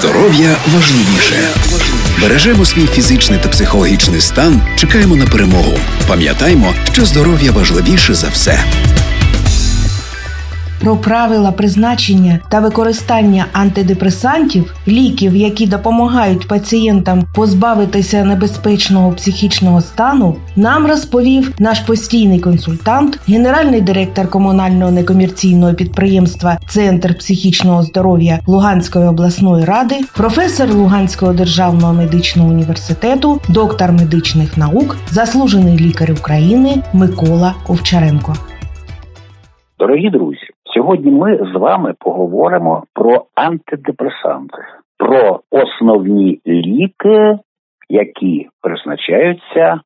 Здоров'я важливіше. Бережемо свій фізичний та психологічний стан. Чекаємо на перемогу. Пам'ятаймо, що здоров'я важливіше за все про правила призначення та використання антидепресантів, ліків, які допомагають пацієнтам позбавитися небезпечного психічного стану, нам розповів наш постійний консультант, генеральний директор комунального некомерційного підприємства Центр психічного здоров'я Луганської обласної ради, професор Луганського державного медичного університету, доктор медичних наук, заслужений лікар України Микола Овчаренко. Дорогі друзі, Сьогодні ми з вами поговоримо про антидепресанти, про основні ліки, які призначаються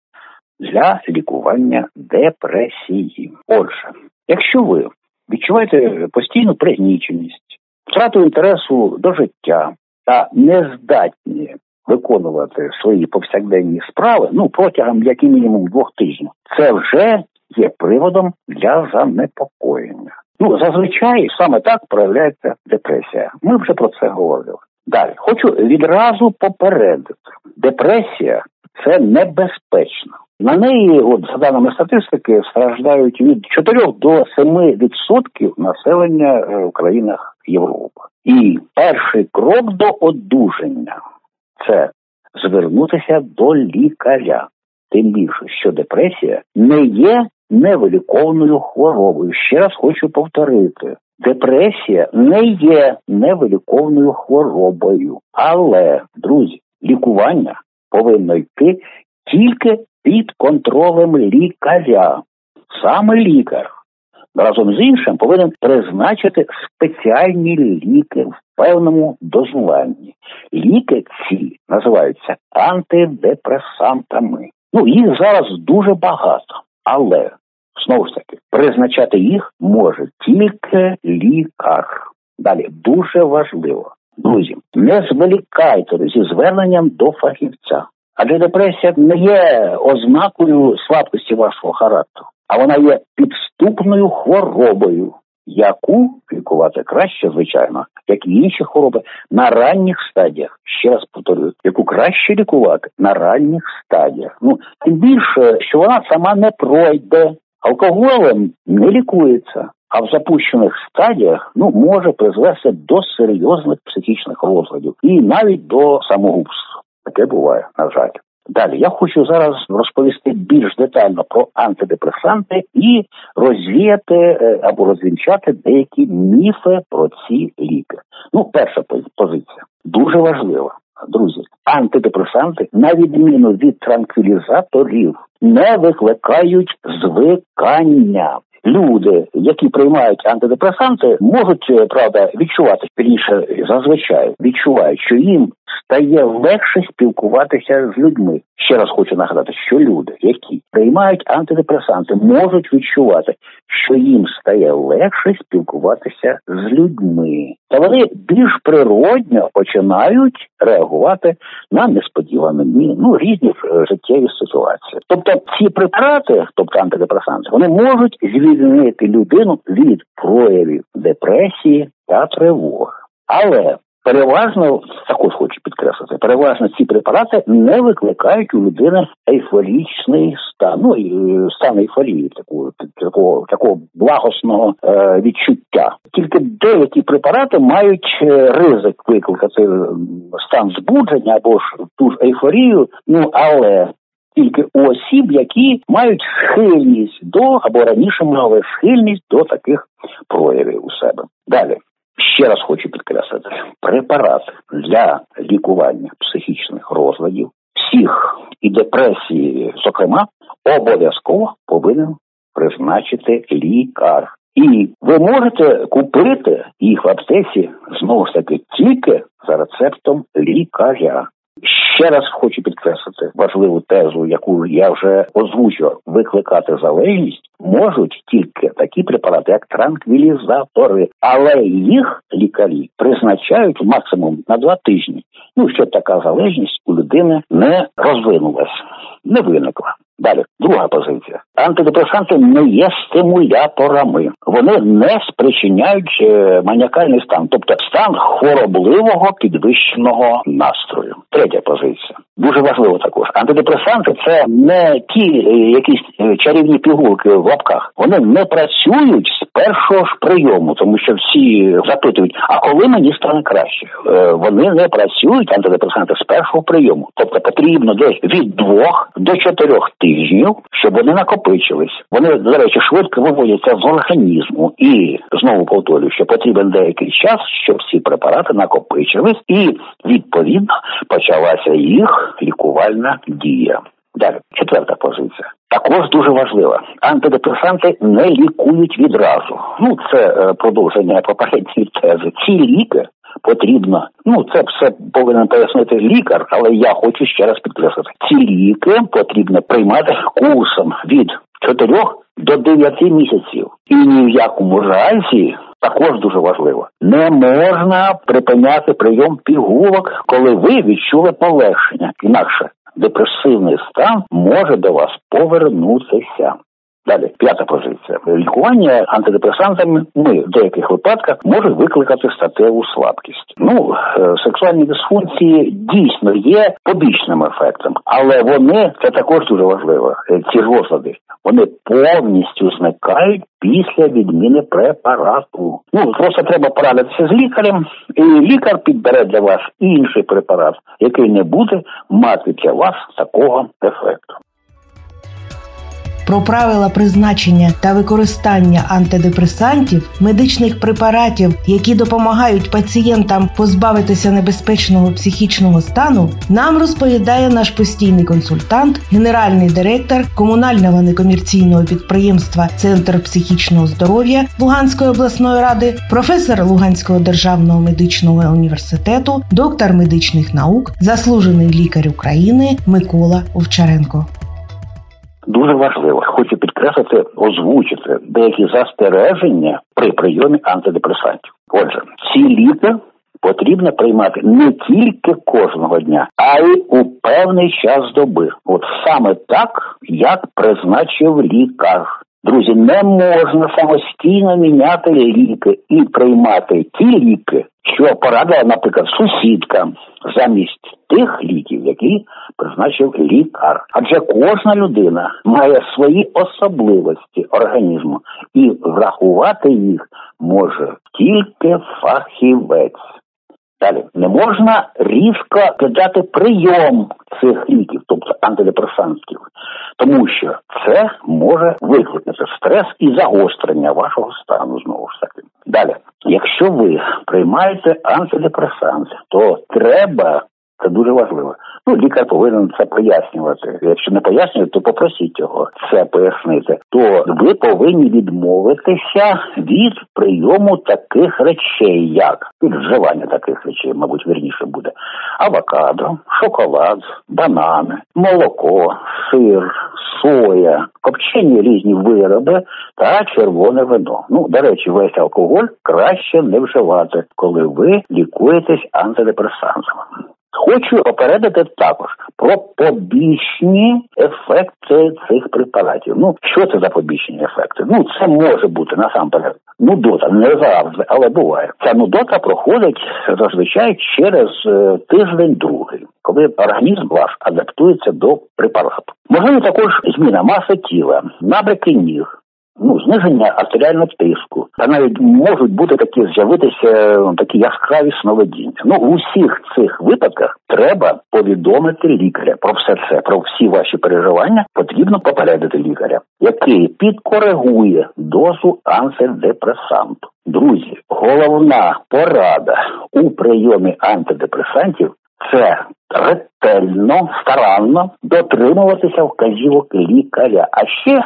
для лікування депресії. Отже, якщо ви відчуваєте постійну пригніченість, втрату інтересу до життя та не здатні виконувати свої повсякденні справи, ну протягом як і мінімум двох тижнів, це вже є приводом для занепокоєння. Ну зазвичай саме так проявляється депресія. Ми вже про це говорили. Далі хочу відразу попередити: депресія це небезпечно. На неї, от за даними статистики, страждають від 4 до 7% населення е, в країнах Європи. І перший крок до одужання це звернутися до лікаря. Тим більше, що депресія не є невиліковною хворобою. Ще раз хочу повторити: депресія не є невиліковною хворобою, але друзі, лікування повинно йти тільки під контролем лікаря. Саме лікар разом з іншим повинен призначити спеціальні ліки в певному дозуванні. Ліки ці називаються антидепресантами. Ну їх зараз дуже багато, але Знову ж таки, призначати їх може тільки лікар. Далі дуже важливо, друзі, не зволікайте зі зверненням до фахівця. Адже депресія не є ознакою слабкості вашого характеру, а вона є підступною хворобою, яку лікувати краще, звичайно, як і інші хвороби, на ранніх стадіях. Ще раз повторюю, яку краще лікувати на ранніх стадіях. Ну тим більше, що вона сама не пройде Алкоголем не лікується, а в запущених стадіях ну може призвести до серйозних психічних розладів і навіть до самогубства. Таке буває, на жаль. Далі я хочу зараз розповісти більш детально про антидепресанти і розвіяти е, або розвінчати деякі міфи про ці ліки. Ну, перша позиція дуже важлива. Друзі, антидепресанти, на відміну від транквілізаторів, не викликають звикання. Люди, які приймають антидепресанти, можуть е, правда відчувати більше зазвичай відчувають, що їм стає легше спілкуватися з людьми. Ще раз хочу нагадати, що люди, які приймають антидепресанти, можуть відчувати, що їм стає легше спілкуватися з людьми, та вони більш природньо починають реагувати на несподівані ну різні е, життєві ситуації. Тобто ці препарати, тобто антидепресанти, вони можуть звільнити людину від проявів депресії та тривоги. Але Переважно також хочу підкреслити, переважно ці препарати не викликають у людини ейфорічний стан, ну е, стан ейфорії, такого такого такого благосного е, відчуття. Тільки деякі препарати мають е, ризик викликати стан збудження або ж ту ж ейфорію. Ну але тільки у осіб, які мають схильність до або раніше мали схильність до таких проявів у себе. Далі ще раз хочу підкреслити, препарат для лікування психічних розладів, всіх і депресії, зокрема, обов'язково повинен призначити лікар. І ви можете купити їх в аптеці знову ж таки тільки за рецептом лікаря. Ще раз хочу підкреслити важливу тезу, яку я вже озвучував, викликати залежність можуть тільки такі препарати, як транквілізатори, але їх лікарі призначають максимум на два тижні. Ну щоб така залежність у людини не розвинулася, не виникла. Далі друга позиція. Антидепресанти не є стимуляторами, вони не спричиняють е, маніакальний стан, тобто стан хворобливого підвищеного настрою. Третя позиція дуже важливо також. Антидепресанти це не ті е, якісь е, чарівні пігулки в лапках. Вони не працюють з першого ж прийому, тому що всі запитують, а коли мені стане краще? Вони не працюють антидепресанти з першого прийому, тобто потрібно десь від двох до чотирьох тижнів, щоб вони накопичились. Вони до речі швидко виводяться з організму, і знову повторюю, що потрібен деякий час, щоб ці препарати накопичились, і відповідно почалася їх лікувальна дія. Далі четверта позиція. Також дуже важлива. Антидепресанти не лікують відразу. Ну це е, продовження попередньої тези. Ці ліки потрібно. Ну це все повинен пояснити лікар, але я хочу ще раз підкреслити. Ці ліки потрібно приймати курсом від 4 до 9 місяців, і ні в якому разі. Також дуже важливо, не можна припиняти прийом пігулок, коли ви відчули полегшення. Інакше депресивний стан може до вас повернутися. Далі п'ята позиція. Лікування антидепресантами ми в деяких випадках може викликати статеву слабкість. Ну е, сексуальні дисфункції дійсно є побічним ефектом, але вони це також дуже важливо. Е, ці розлади вони повністю зникають після відміни препарату. Ну просто треба порадитися з лікарем, і лікар підбере для вас інший препарат, який не буде мати для вас такого ефекту. Про правила призначення та використання антидепресантів, медичних препаратів, які допомагають пацієнтам позбавитися небезпечного психічного стану, нам розповідає наш постійний консультант, генеральний директор комунального некомерційного підприємства Центр психічного здоров'я Луганської обласної ради, професор Луганського державного медичного університету, доктор медичних наук, заслужений лікар України Микола Овчаренко. Дуже важливо, хочу підкреслити, озвучити деякі застереження при прийомі антидепресантів. Отже, ці ліки потрібно приймати не тільки кожного дня, а й у певний час доби. От саме так, як призначив лікар. Друзі, не можна самостійно міняти ліки і приймати ті ліки, що порадила, наприклад, сусідка замість тих ліків, які призначив лікар. Адже кожна людина має свої особливості організму, і врахувати їх може тільки фахівець. Далі не можна різко кидати прийом цих ліків, тобто антидепресантів, тому що це може викликати стрес і загострення вашого стану знову ж таки. Далі, якщо ви приймаєте антидепресант, то треба це дуже важливо. Ну, лікар повинен це пояснювати. Якщо не пояснює, то попросіть його це пояснити. То ви повинні відмовитися від прийому таких речей, як від вживання таких речей, мабуть, вірніше буде авокадо, шоколад, банани, молоко, сир, соя, копчені різні вироби та червоне вино. Ну, до речі, весь алкоголь краще не вживати, коли ви лікуєтесь антидепресантами. Хочу попередити також про побічні ефекти цих препаратів. Ну що це за побічні ефекти? Ну це може бути насамперед нудота, не завжди, але буває. Ця нудота проходить зазвичай через е, тиждень другий, коли організм ваш адаптується до препарату. Можливо, також зміна маси тіла, набряки ніг ну, зниження артеріального тиску, та навіть можуть бути такі з'явитися ну, такі яскраві сновидіння. Ну у всіх цих випадках треба повідомити лікаря про все це, про всі ваші переживання. Потрібно попередити лікаря, який підкоригує дозу антидепресанту. Друзі, головна порада у прийомі антидепресантів це ретельно, старанно дотримуватися вказівок лікаря. А ще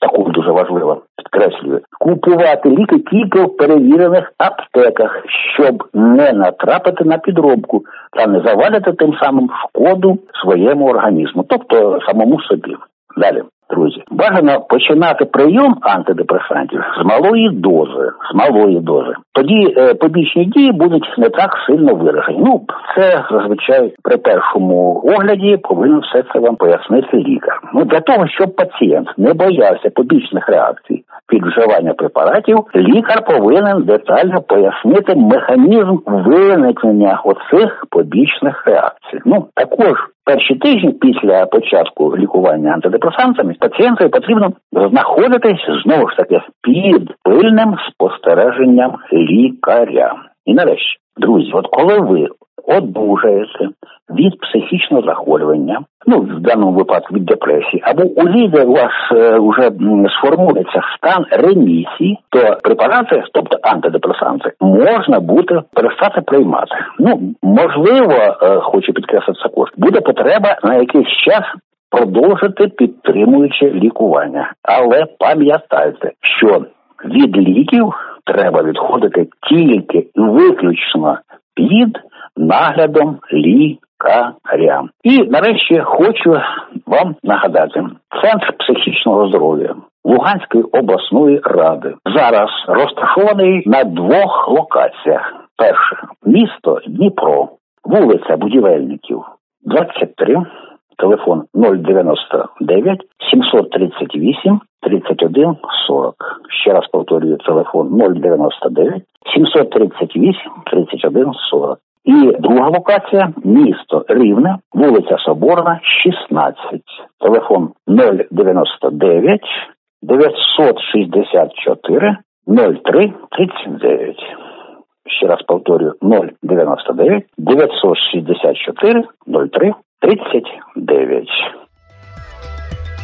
також дуже важливо, підкреслюю, купувати ліки тільки в перевірених аптеках, щоб не натрапити на підробку та не завадити тим самим шкоду своєму організму, тобто самому собі. Далі Друзі, бажано починати прийом антидепресантів з малої дози, з малої дози. Тоді е, побічні дії будуть не так сильно виражені. Ну це зазвичай при першому огляді повинен все це вам пояснити лікар. Ну для того, щоб пацієнт не боявся побічних реакцій під вживання препаратів, лікар повинен детально пояснити механізм виникнення оцих побічних реакцій. Ну також перші тижні після початку лікування антидепресантами пацієнтові потрібно знаходитись знову ж таки під пильним спостереженням лікаря. І нарешті, друзі, от коли ви одужаєте від психічного захворювання, ну в даному випадку від депресії, або увійде у вас е, вже сформується стан ремісії, то препарати, тобто антидепресанти, можна буде перестати приймати. Ну можливо, е, хочу підкреслити також, буде потреба на якийсь час. Продовжити підтримуючи лікування, але пам'ятайте, що від ліків треба відходити тільки виключно під наглядом лікаря. І нарешті хочу вам нагадати, центр психічного здоров'я Луганської обласної ради зараз розташований на двох локаціях. Перше місто Дніпро, вулиця Будівельників, 23, телефон 099 738 31 40. Ще раз повторюю телефон 099 738 31 40. І друга локація місто Рівне, вулиця Соборна, 16. Телефон 099 964 03 39. Ще раз повторюю 099 964 03 39.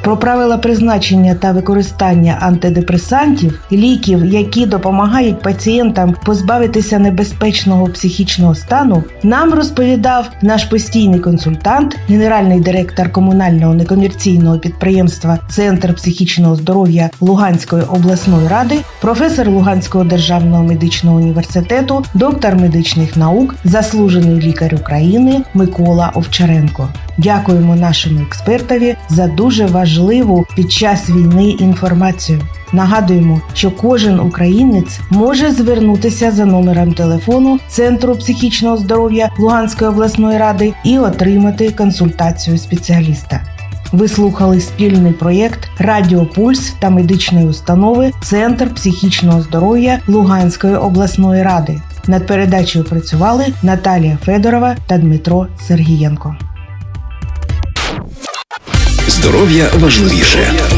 Про правила призначення та використання антидепресантів, ліків, які допомагають пацієнтам позбавитися небезпечного психічного стану, нам розповідав наш постійний консультант, генеральний директор комунального некомерційного підприємства Центр психічного здоров'я Луганської обласної ради, професор Луганського державного медичного університету, доктор медичних наук, заслужений лікар України Микола Овчаренко. Дякуємо нашому експертові за дуже важливу під час війни інформацію. Нагадуємо, що кожен українець може звернутися за номером телефону Центру психічного здоров'я Луганської обласної ради і отримати консультацію спеціаліста. Ви слухали спільний проєкт Радіо Пульс та медичної установи Центр психічного здоров'я Луганської обласної ради. Над передачею працювали Наталія Федорова та Дмитро Сергієнко. Здоров'я важливіше.